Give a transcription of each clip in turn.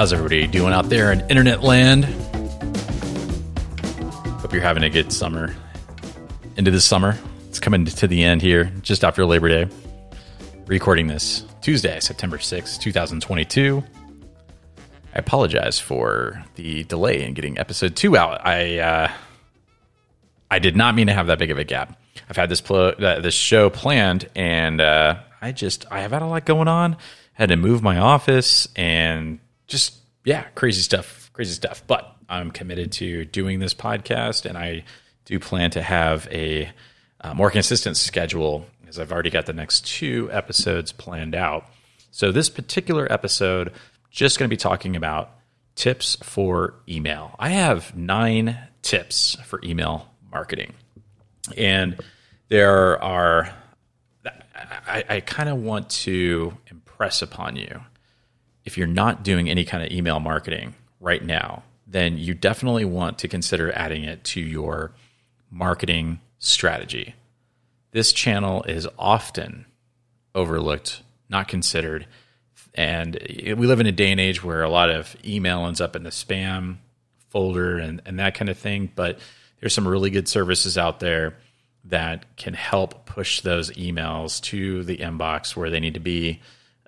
How's everybody doing out there in internet land? Hope you're having a good summer. Into the summer. It's coming to the end here, just after Labor Day. Recording this Tuesday, September 6th, 2022. I apologize for the delay in getting episode two out. I uh, I did not mean to have that big of a gap. I've had this pl- uh, this show planned, and uh, I just I have had a lot going on. Had to move my office, and just yeah, crazy stuff, crazy stuff. But I'm committed to doing this podcast, and I do plan to have a uh, more consistent schedule as I've already got the next two episodes planned out. So this particular episode, just going to be talking about tips for email. I have nine tips for email marketing. And there are, I, I kind of want to impress upon you if you're not doing any kind of email marketing right now, then you definitely want to consider adding it to your marketing strategy. This channel is often overlooked, not considered. And we live in a day and age where a lot of email ends up in the spam folder and, and that kind of thing. But there's some really good services out there that can help push those emails to the inbox where they need to be.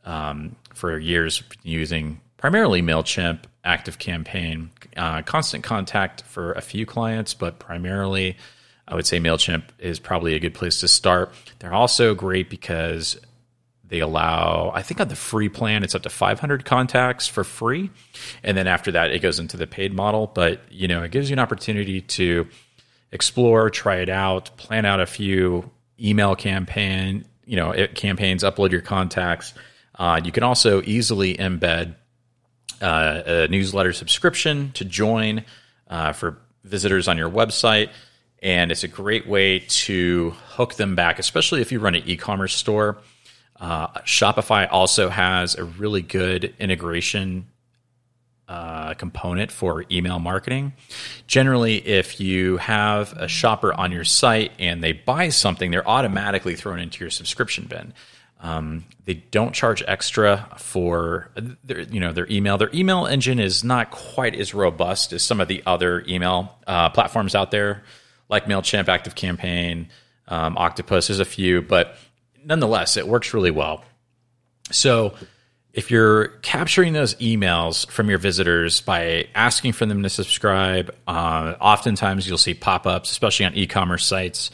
Um, for years, using primarily Mailchimp, Active Campaign, uh, Constant Contact for a few clients, but primarily, I would say Mailchimp is probably a good place to start. They're also great because they allow, I think on the free plan, it's up to 500 contacts for free. And then after that, it goes into the paid model. But, you know, it gives you an opportunity to explore, try it out, plan out a few email campaign, you know, it, campaigns, upload your contacts. Uh, you can also easily embed uh, a newsletter subscription to join uh, for visitors on your website. And it's a great way to hook them back, especially if you run an e commerce store. Uh, Shopify also has a really good integration uh, component for email marketing. Generally, if you have a shopper on your site and they buy something, they're automatically thrown into your subscription bin. Um, they don't charge extra for their, you know their email. Their email engine is not quite as robust as some of the other email uh, platforms out there, like Mailchimp, ActiveCampaign, um, Octopus. There's a few, but nonetheless, it works really well. So if you're capturing those emails from your visitors by asking for them to subscribe, uh, oftentimes you'll see pop ups, especially on e commerce sites.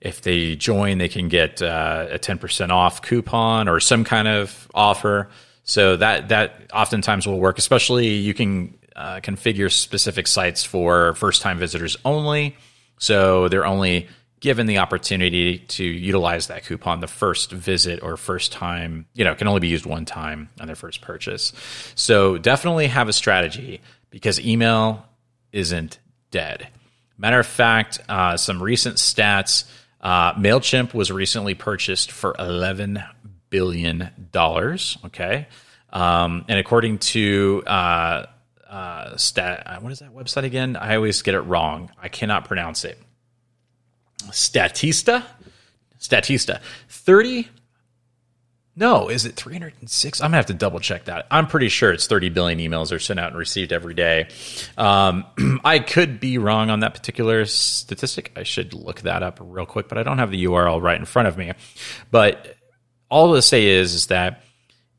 If they join, they can get uh, a 10% off coupon or some kind of offer. So that, that oftentimes will work, especially you can uh, configure specific sites for first time visitors only. So they're only given the opportunity to utilize that coupon the first visit or first time, you know, can only be used one time on their first purchase. So definitely have a strategy because email isn't dead. Matter of fact, uh, some recent stats uh, MailChimp was recently purchased for $11 billion. Okay. Um, and according to uh, uh, stat, uh, what is that website again? I always get it wrong. I cannot pronounce it. Statista, Statista, thirty. No, is it 306? I'm gonna have to double check that. I'm pretty sure it's 30 billion emails are sent out and received every day. Um, I could be wrong on that particular statistic. I should look that up real quick, but I don't have the URL right in front of me. But all to say is, is that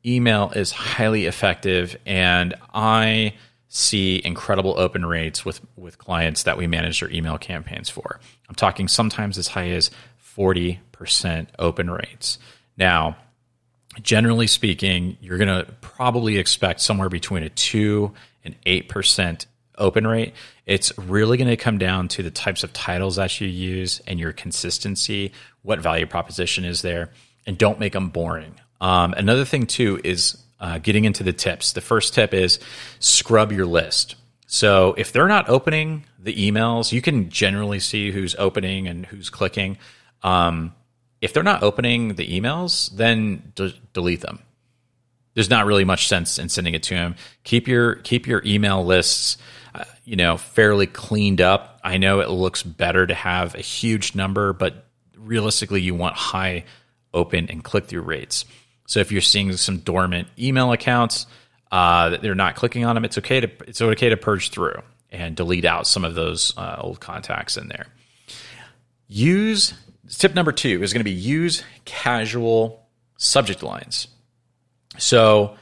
email is highly effective, and I see incredible open rates with with clients that we manage their email campaigns for. I'm talking sometimes as high as 40% open rates. Now, generally speaking, you're going to probably expect somewhere between a 2 and 8% open rate. It's really going to come down to the types of titles that you use and your consistency, what value proposition is there, and don't make them boring. Um, another thing, too, is uh, getting into the tips. The first tip is scrub your list. So if they're not opening the emails, you can generally see who's opening and who's clicking. Um, if they're not opening the emails, then d- delete them. There's not really much sense in sending it to them. Keep your keep your email lists, uh, you know, fairly cleaned up. I know it looks better to have a huge number, but realistically, you want high open and click through rates. So if you're seeing some dormant email accounts, uh, that they're not clicking on them, it's okay to it's okay to purge through and delete out some of those uh, old contacts in there. Use tip number two is going to be use casual subject lines. So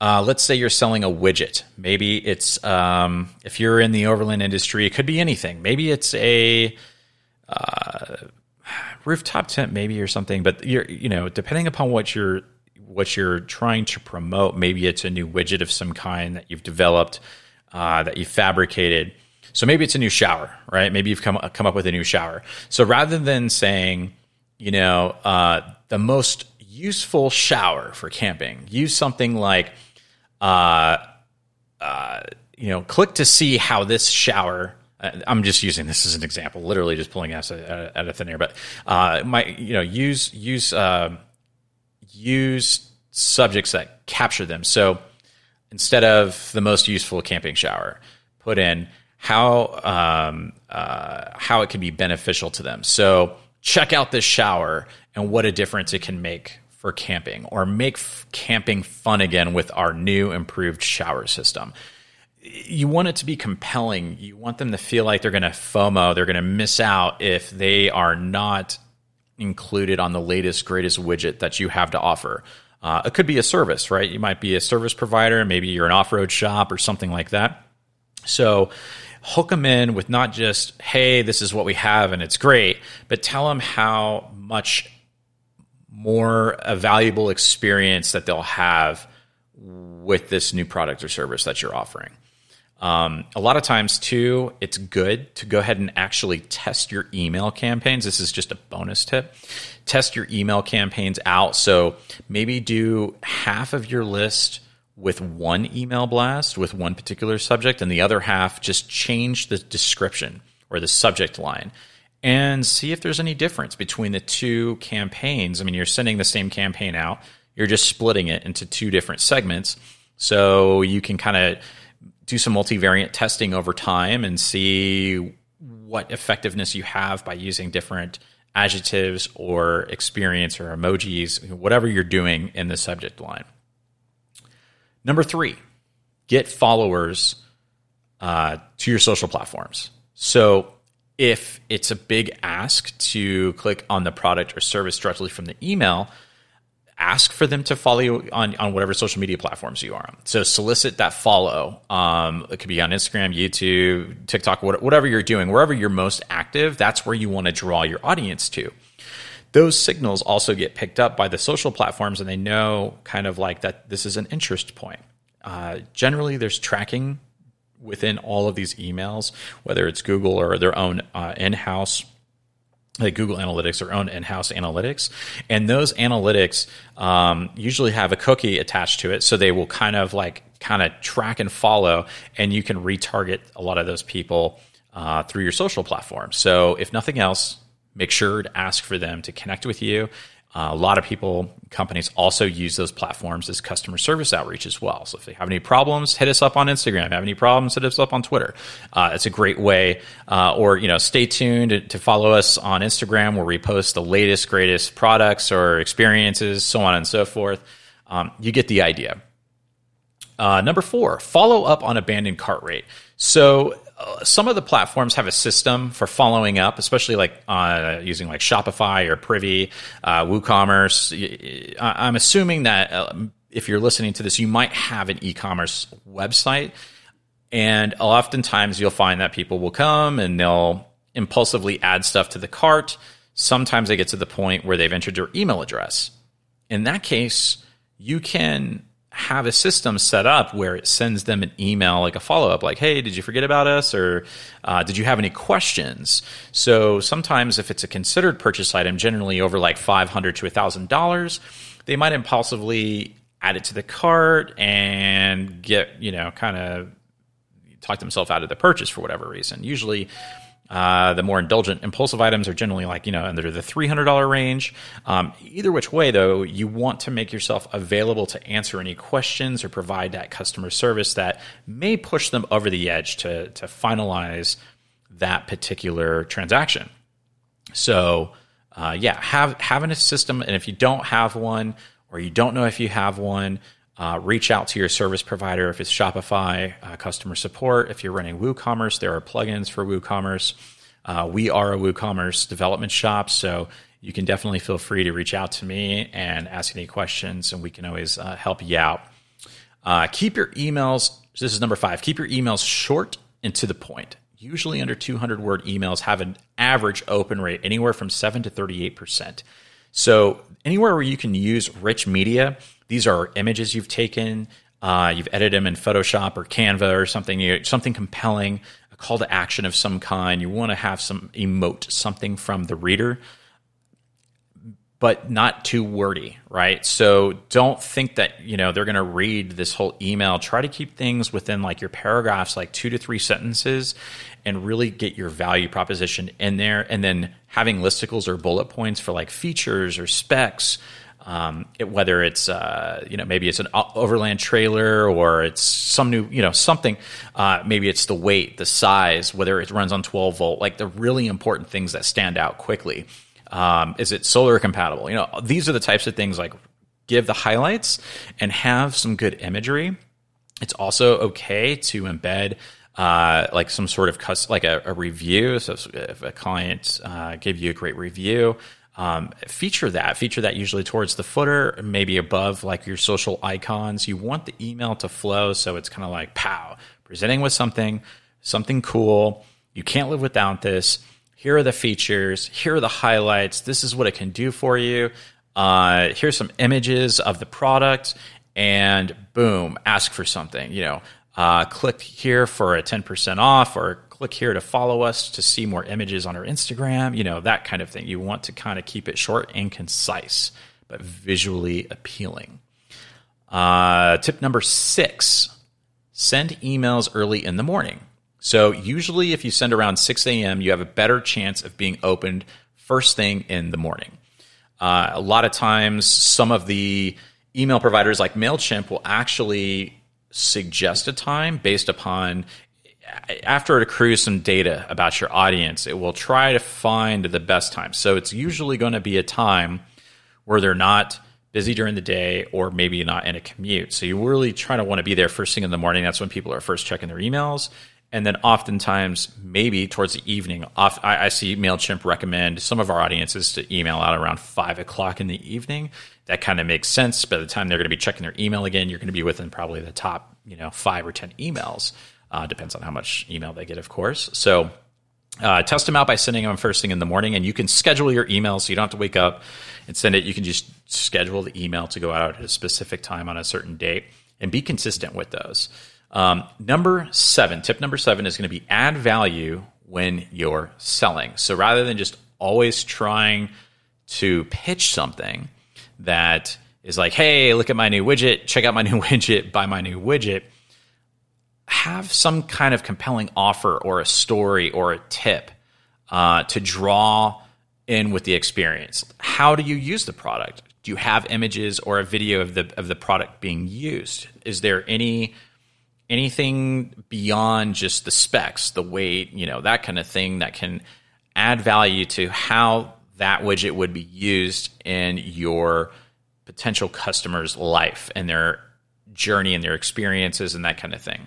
uh, let's say you're selling a widget. Maybe it's um, if you're in the overland industry, it could be anything. Maybe it's a uh, rooftop tent, maybe or something. But you're you know depending upon what you're what you're trying to promote, maybe it's a new widget of some kind that you've developed uh, that you fabricated. So maybe it's a new shower, right? Maybe you've come come up with a new shower. So rather than saying, you know, uh, the most useful shower for camping, use something like, uh, uh, you know, click to see how this shower. Uh, I'm just using this as an example, literally just pulling out out of thin air. But uh, my, you know, use use uh, use subjects that capture them. So instead of the most useful camping shower, put in how um, uh, how it can be beneficial to them. So check out this shower and what a difference it can make for camping, or make f- camping fun again with our new improved shower system. You want it to be compelling. You want them to feel like they're going to FOMO, they're going to miss out if they are not included on the latest, greatest widget that you have to offer. Uh, it could be a service, right? You might be a service provider, maybe you're an off road shop or something like that. So hook them in with not just, hey, this is what we have and it's great, but tell them how much more a valuable experience that they'll have with this new product or service that you're offering. Um, a lot of times, too, it's good to go ahead and actually test your email campaigns. This is just a bonus tip. Test your email campaigns out. So maybe do half of your list with one email blast with one particular subject, and the other half just change the description or the subject line and see if there's any difference between the two campaigns. I mean, you're sending the same campaign out, you're just splitting it into two different segments. So you can kind of do some multivariate testing over time and see what effectiveness you have by using different adjectives or experience or emojis, whatever you're doing in the subject line. Number three, get followers uh, to your social platforms. So if it's a big ask to click on the product or service directly from the email, ask for them to follow you on, on whatever social media platforms you are on. So solicit that follow. Um, it could be on Instagram, YouTube, TikTok, whatever you're doing, wherever you're most active, that's where you want to draw your audience to those signals also get picked up by the social platforms and they know kind of like that this is an interest point. Uh, generally, there's tracking within all of these emails, whether it's Google or their own uh, in house. Like Google Analytics, their own in-house analytics, and those analytics um, usually have a cookie attached to it, so they will kind of like kind of track and follow, and you can retarget a lot of those people uh, through your social platform. So, if nothing else, make sure to ask for them to connect with you. Uh, a lot of people, companies also use those platforms as customer service outreach as well. So if they have any problems, hit us up on Instagram. Have any problems, hit us up on Twitter. Uh, it's a great way. Uh, or you know, stay tuned to, follow us on Instagram where we post the latest, greatest products or experiences, so on and so forth. Um, you get the idea. Uh, number four, follow up on abandoned cart rate. So some of the platforms have a system for following up, especially like uh, using like Shopify or Privy, uh, WooCommerce. I'm assuming that uh, if you're listening to this, you might have an e-commerce website, and oftentimes you'll find that people will come and they'll impulsively add stuff to the cart. Sometimes they get to the point where they've entered their email address. In that case, you can have a system set up where it sends them an email, like a follow up, like, hey, did you forget about us? Or uh, did you have any questions? So sometimes if it's a considered purchase item, generally over like $500 to $1,000, they might impulsively add it to the cart and get, you know, kind of talk themselves out of the purchase for whatever reason. Usually, uh, the more indulgent impulsive items are generally like, you know, under the $300 range. Um, either which way, though, you want to make yourself available to answer any questions or provide that customer service that may push them over the edge to, to finalize that particular transaction. So, uh, yeah, have having a system, and if you don't have one or you don't know if you have one, Uh, reach out to your service provider if it's Shopify, uh, customer support. If you're running WooCommerce, there are plugins for WooCommerce. Uh, we are a WooCommerce development shop, so you can definitely feel free to reach out to me and ask any questions, and we can always uh, help you out. Uh, keep your emails. This is number five. Keep your emails short and to the point. Usually, under 200 word emails have an average open rate anywhere from seven to 38 percent. So anywhere where you can use rich media, these are images you've taken, uh, you've edited them in Photoshop or Canva or something, you, something compelling, a call to action of some kind. You want to have some emote, something from the reader, but not too wordy, right? So don't think that you know they're going to read this whole email. Try to keep things within like your paragraphs, like two to three sentences, and really get your value proposition in there. And then having listicles or bullet points for like features or specs. Um, it, whether it's uh, you know maybe it's an overland trailer or it's some new you know something uh, maybe it's the weight the size whether it runs on 12 volt like the really important things that stand out quickly um, is it solar compatible you know these are the types of things like give the highlights and have some good imagery it's also okay to embed uh, like some sort of cus- like a, a, review. So if a client uh, gave you a great review, um, feature that. Feature that usually towards the footer, maybe above like your social icons. You want the email to flow so it's kind of like pow, presenting with something, something cool. You can't live without this. Here are the features. Here are the highlights. This is what it can do for you. Uh, here's some images of the product, and boom, ask for something. You know, uh, click here for a 10% off or click here to follow us to see more images on our Instagram, you know, that kind of thing. You want to kind of keep it short and concise, but visually appealing. Uh, tip number six send emails early in the morning. So, usually, if you send around 6 a.m., you have a better chance of being opened first thing in the morning. Uh, a lot of times, some of the email providers like MailChimp will actually suggest a time based upon after it accrues some data about your audience, it will try to find the best time. So it's usually going to be a time where they're not busy during the day or maybe not in a commute. So you really try to want to be there first thing in the morning. That's when people are first checking their emails. And then oftentimes, maybe towards the evening, off, I, I see MailChimp recommend some of our audiences to email out around five o'clock in the evening that kind of makes sense. By the time they're going to be checking their email again, you're going to be within probably the top, you know, five or ten emails. Uh, depends on how much email they get, of course. So uh, test them out by sending them first thing in the morning, and you can schedule your email so you don't have to wake up and send it. You can just schedule the email to go out at a specific time on a certain date, and be consistent with those. Um, number seven, tip number seven is going to be add value when you're selling. So rather than just always trying to pitch something, that is like, hey, look at my new widget, check out my new widget, buy my new widget, have some kind of compelling offer or a story or a tip uh, to draw in with the experience. How do you use the product? Do you have images or a video of the of the product being used? Is there any anything beyond just the specs, the weight, you know, that kind of thing that can add value to how that widget would be used in your potential customer's life and their journey and their experiences and that kind of thing.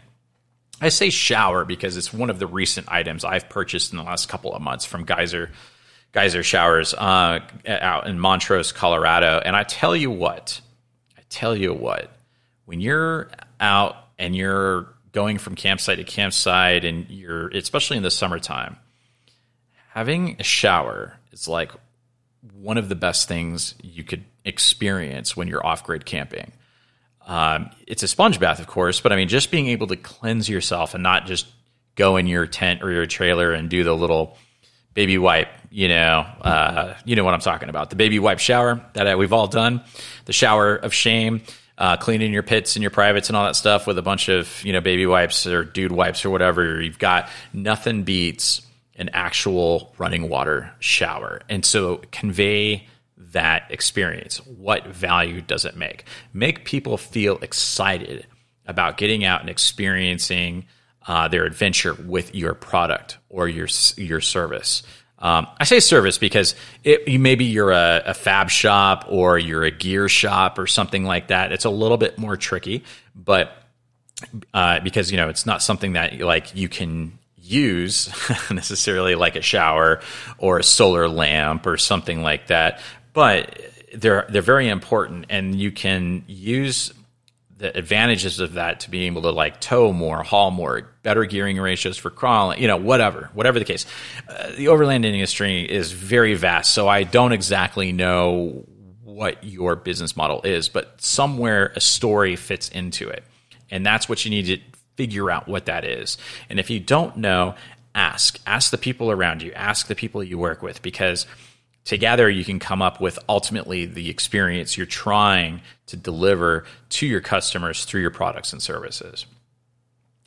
I say shower because it's one of the recent items I've purchased in the last couple of months from Geyser Geyser Showers uh, out in Montrose, Colorado. And I tell you what, I tell you what, when you're out and you're going from campsite to campsite and you're especially in the summertime, having a shower is like one of the best things you could experience when you're off grid camping. Um, it's a sponge bath, of course, but I mean, just being able to cleanse yourself and not just go in your tent or your trailer and do the little baby wipe, you know, uh, you know what I'm talking about. The baby wipe shower that we've all done, the shower of shame, uh, cleaning your pits and your privates and all that stuff with a bunch of, you know, baby wipes or dude wipes or whatever. You've got nothing beats an actual running water shower. And so convey that experience. What value does it make? Make people feel excited about getting out and experiencing uh, their adventure with your product or your your service. Um, I say service because it, maybe you're a, a, fab shop or you're a gear shop or something like that. It's a little bit more tricky, but uh, because you know it's not something that like you can use necessarily like a shower or a solar lamp or something like that, but they're they're very important, and you can use the advantages of that to be able to like tow more, haul more, better gearing ratios for crawling, you know, whatever, whatever the case. Uh, the overland industry is very vast, so I don't exactly know what your business model is, but somewhere a story fits into it. And that's what you need to figure out what that is. And if you don't know, ask. Ask the people around you, ask the people you work with because together you can come up with ultimately the experience you're trying to deliver to your customers through your products and services.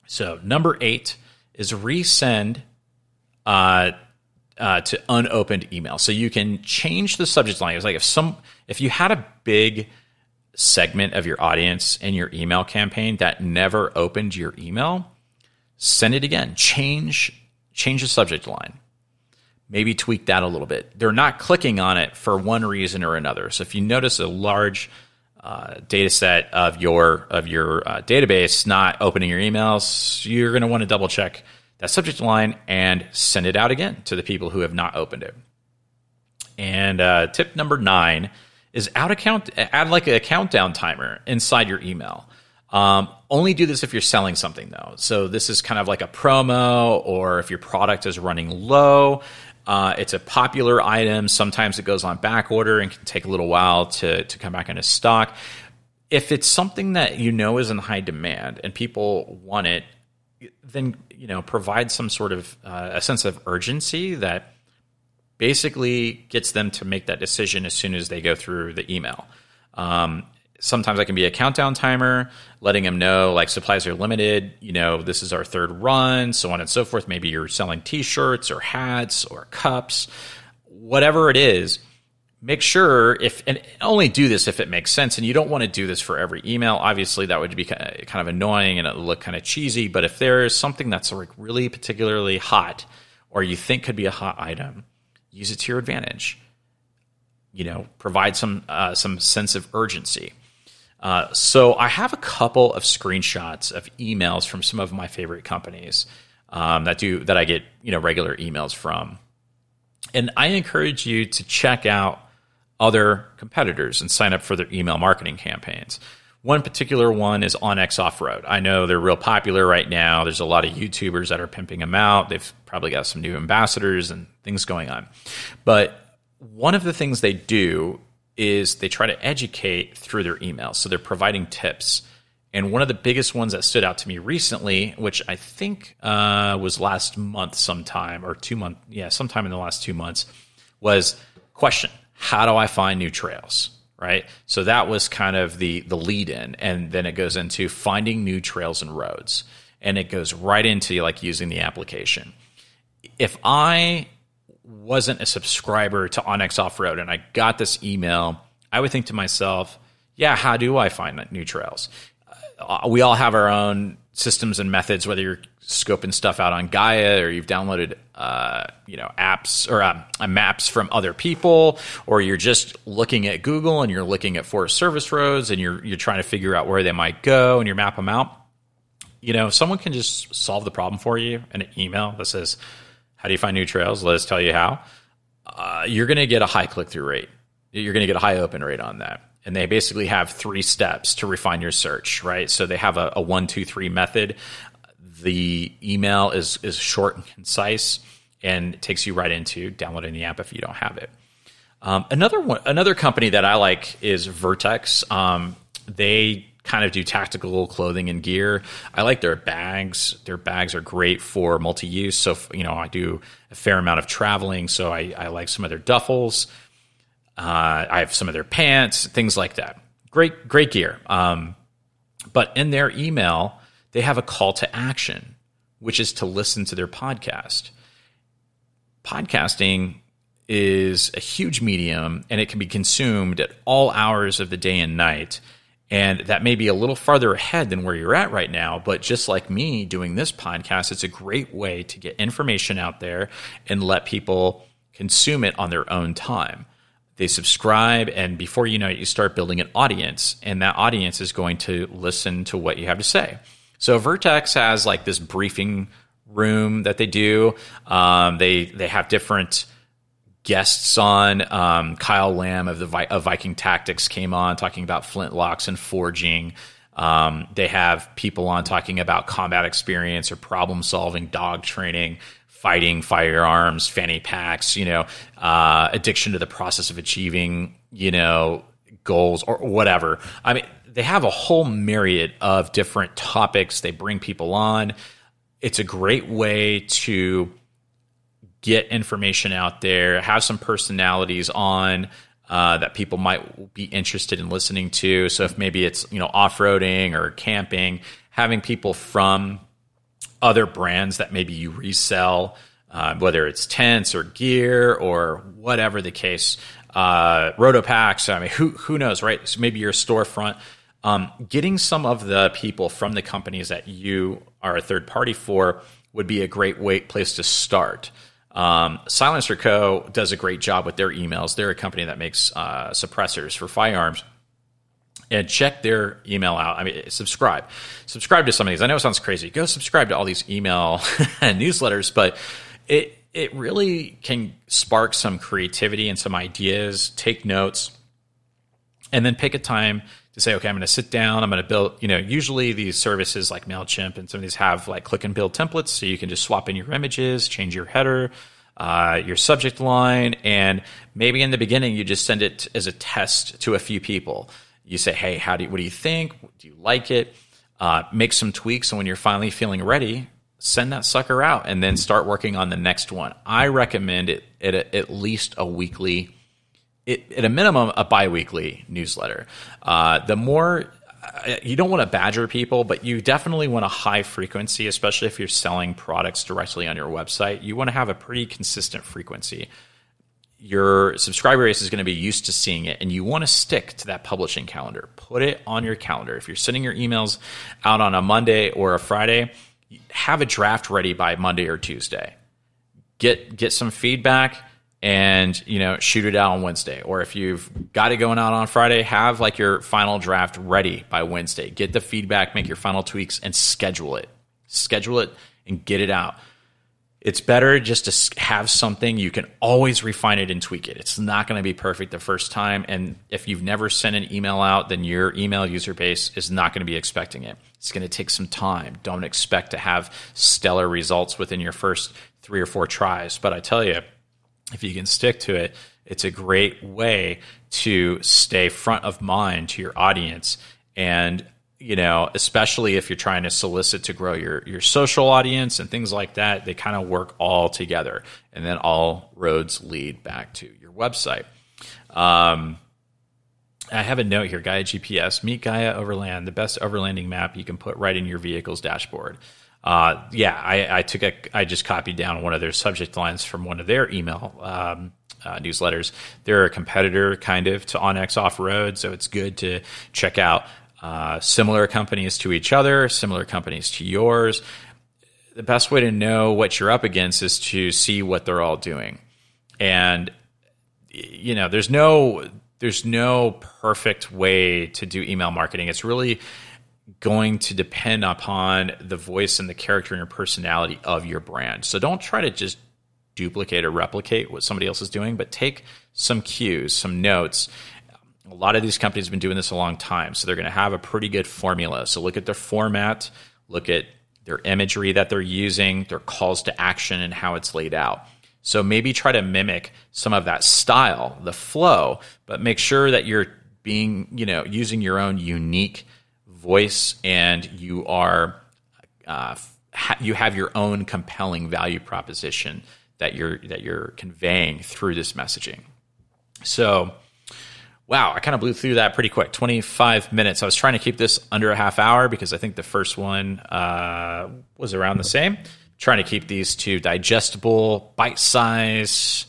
So, number eight is resend uh, uh, to unopened email. So you can change the subject line. It's like if some if you had a big segment of your audience in your email campaign that never opened your email, send it again. Change change the subject line maybe tweak that a little bit. They're not clicking on it for one reason or another. So if you notice a large uh, data set of your of your uh, database not opening your emails, you're going to want to double check that subject line and send it out again to the people who have not opened it. And uh, tip number nine is out a count add like a countdown timer inside your email. Um, only do this if you're selling something though. So this is kind of like a promo or if your product is running low. Uh, it's a popular item. Sometimes it goes on back order and can take a little while to, to come back into stock. If it's something that you know is in high demand and people want it, then you know provide some sort of uh, a sense of urgency that basically gets them to make that decision as soon as they go through the email. Um, sometimes I can be a countdown timer, letting them know like supplies are limited. You know, this is our third run, so on and so forth. Maybe you're selling T-shirts or hats or cups, whatever it is. Make sure if and only do this if it makes sense. And you don't want to do this for every email. Obviously, that would be kind of annoying and it would look kind of cheesy. But if there is something that's like really particularly hot, or you think could be a hot item, use it to your advantage. You know, provide some uh, some sense of urgency uh, so I have a couple of screenshots of emails from some of my favorite companies um, that do that I get you know regular emails from, and I encourage you to check out other competitors and sign up for their email marketing campaigns. One particular one is OnX Off Road. I know they're real popular right now. There's a lot of YouTubers that are pimping them out. They've probably got some new ambassadors and things going on. But one of the things they do is they try to educate through their emails. So they're providing tips. And one of the biggest ones that stood out to me recently, which I think uh, was last month sometime or two months, yeah, sometime in the last two months, was question: How do I find new trails? Right. So that was kind of the the lead in, and then it goes into finding new trails and roads, and it goes right into like using the application. If I wasn't a subscriber to OnX Off Road and I got this email, I would think to myself, yeah, how do I find new trails? Uh, we all have our own systems and methods, whether you're scoping stuff out on Gaia or you've downloaded, uh, you know, apps or uh, maps from other people, or you're just looking at Google and you're looking at Forest Service roads and you're you're trying to figure out where they might go and you map them out. You know, someone can just solve the problem for you in an email that says, how do you find new trails? Let us tell you how. Uh, you're going to get a high click through rate. You're going to get a high open rate on that. And they basically have three steps to refine your search, right? So they have a, a one, two, three method. The email is is short and concise, and takes you right into downloading the app if you don't have it. Um, another one, another company that I like is Vertx. Um, they kind of do tactical clothing and gear. I like their bags. Their bags are great for multi use. So, you know, I do a fair amount of traveling. So I, I like some of their duffels. Uh, I have some of their pants, things like that. Great, great gear. Um, but in their email, they have a call to action, which is to listen to their podcast. Podcasting is a huge medium and it can be consumed at all hours of the day and night and that may be a little farther ahead than where you're at right now. But just like me doing this podcast, it's a great way to get information out there and let people consume it on their own time. They subscribe, and before you know it, you start building an audience, and that audience is going to listen to what you have to say. So Vertx has like this briefing room that they do. Um, they they have different guests on. Um, Kyle Lamb of the Vi- of Viking Tactics came on talking about flintlocks and forging. Um, they have people on talking about combat experience or problem solving, dog training, fighting, firearms, fanny packs. You know, uh, addiction to the process of achieving. You know, goals or whatever. I mean, they have a whole myriad of different topics. They bring people on. It's a great way to get information out there, have some personalities on uh, that people might be interested in listening to. So if maybe it's you know off roading or camping, having people from other brands that maybe you resell, uh, whether it's tents or gear or whatever the case, uh, RotopaX. I mean, who who knows, right? So maybe your storefront. Um, getting some of the people from the companies that you are a third party for would be a great way, place to start. Um, SilencerCo does a great job with their emails. They're a company that makes uh, suppressors for firearms. And check their email out. I mean, subscribe. Subscribe to some of these. I know it sounds crazy. Go subscribe to all these email newsletters, but it it really can spark some creativity and some ideas. Take notes, and then pick a time to say, okay, I'm going to sit down. I'm going to build. You know, usually these services like Mailchimp and some of these have like click and build templates, so you can just swap in your images, change your header, uh, your subject line, and maybe in the beginning you just send it as a test to a few people. You say, hey, how do you, what do you think? Do you like it? Uh, make some tweaks, and when you're finally feeling ready, send that sucker out, and then start working on the next one. I recommend it at, at least a weekly it, at a minimum, a biweekly newsletter. Uh, the more uh, you don't want to badger people, but you definitely want a high frequency, especially if you're selling products directly on your website. You want to have a pretty consistent frequency. Your subscriber base is going to be used to seeing it, and you want to stick to that publishing calendar. Put it on your calendar. If you're sending your emails out on a Monday or a Friday, have a draft ready by Monday or Tuesday. Get get some feedback and you know shoot it out on Wednesday. Or if you've got it going out on Friday, have like your final draft ready by Wednesday. Get the feedback, make your final tweaks, and schedule it. Schedule it and get it out. It's better just to have something you can always refine it and tweak it. It's not going to be perfect the first time. And if you've never sent an email out, then your email user base is not going to be expecting it. It's going to take some time. Don't expect to have stellar results within your first three or four tries. But I tell you, if you can stick to it, it's a great way to stay front of mind to your audience. And you know especially if you're trying to solicit to grow your your social audience and things like that they kind of work all together. And then all roads lead back to your website. Um, I have a note here Gaia GPS meet Gaia Overland the best overlanding map you can put right in your vehicle's dashboard uh, yeah, I, I, took a, I just copied down one of their subject lines from one of their email um, uh, newsletters. They're a competitor kind of to onX Off Road, so it's good to check out uh, similar companies to each other, similar companies to yours. The best way to know what you're up against is to see what they're all doing, and you know, there's no there's no perfect way to do email marketing. It's really going to depend upon the voice and the character and your personality of your brand. So don't try to just duplicate or replicate what somebody else is doing, but take some cues, some notes. A lot of these companies have been doing this a long time, so they're going to have a pretty good formula. So look at their format, look at their imagery that they're using, their calls to action, and how it's laid out. So maybe try to mimic some of that style, the flow, but make sure that you're being, you know, using your own unique voice and you are uh, ha- you have your own compelling value proposition that you're that you're conveying through this messaging. So, wow, I kind of blew through that pretty quick. Twenty five minutes. I was trying to keep this under a half hour because I think the first one uh, was around the same. Trying to keep these two digestible, bite size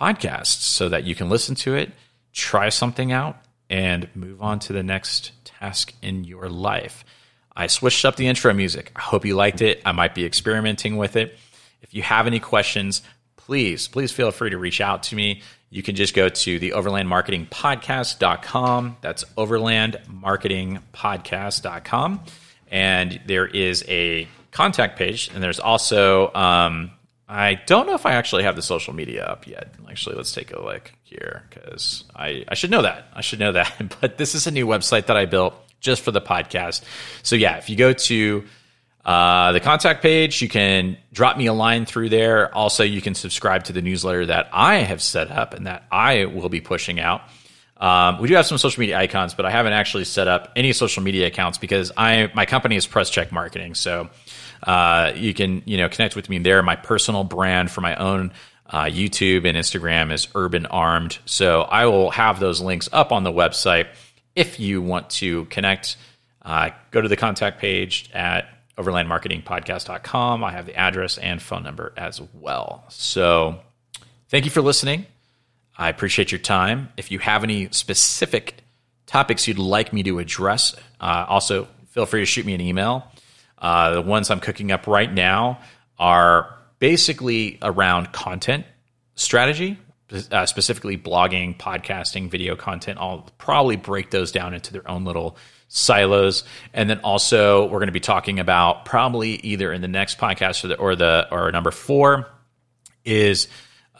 podcasts so that you can listen to it, try something out, and move on to the next task in your life. I switched up the intro music. I hope you liked it. I might be experimenting with it. If you have any questions, please, please feel free to reach out to me. You can just go to the overlandmarketingpodcast.com. That's overlandmarketingpodcast.com. And there is a contact page, and there's also, um, I don't know if I actually have the social media up yet. Actually, let's take a look here because I, I should know that. I should know that. But this is a new website that I built just for the podcast. So, yeah, if you go to uh, the contact page, you can drop me a line through there. Also, you can subscribe to the newsletter that I have set up and that I will be pushing out. Um, we do have some social media icons, but I haven't actually set up any social media accounts because I my company is Press Check Marketing. So uh, you can you know connect with me there. My personal brand for my own uh, YouTube and Instagram is Urban Armed. So I will have those links up on the website if you want to connect. Uh, go to the contact page at overlandmarketingpodcast.com. I have the address and phone number as well. So thank you for listening. I appreciate your time. If you have any specific topics you'd like me to address, uh, also feel free to shoot me an email. Uh, the ones I'm cooking up right now are basically around content strategy, uh, specifically blogging, podcasting, video content. I'll probably break those down into their own little silos. And then also we're going to be talking about probably either in the next podcast or the or, the, or number four is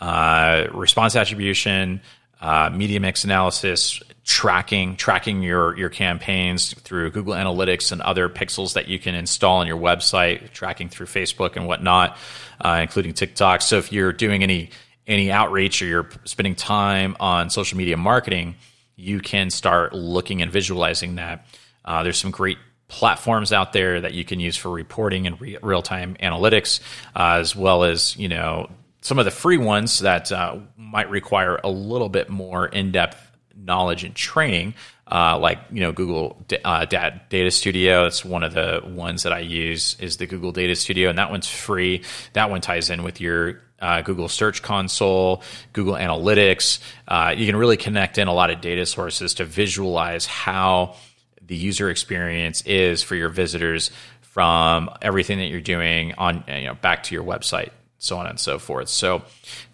uh, response attribution, uh, media mix analysis, tracking tracking your your campaigns through Google Analytics and other pixels that you can install on your website, tracking through Facebook and whatnot, uh, including TikTok. So if you're doing any any outreach or you're spending time on social media marketing, you can start looking and visualizing that. Uh, there's some great platforms out there that you can use for reporting and re- real time analytics, uh, as well as you know some of the free ones that uh, might require a little bit more in depth knowledge and training. Uh, like you know Google uh, Data Studio. That's one of the ones that I use is the Google Data Studio, and that one's free. That one ties in with your uh, Google Search Console, Google Analytics. Uh, you can really connect in a lot of data sources to visualize how the user experience is for your visitors from everything that you're doing on you know back to your website so on and so forth. So,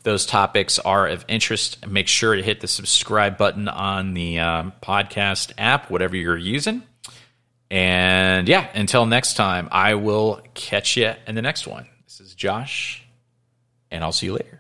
those topics are of interest. Make sure to hit the subscribe button on the um, podcast app, whatever you're using. And yeah, until next time, I will catch you in the next one. This is Josh, and I'll see you later.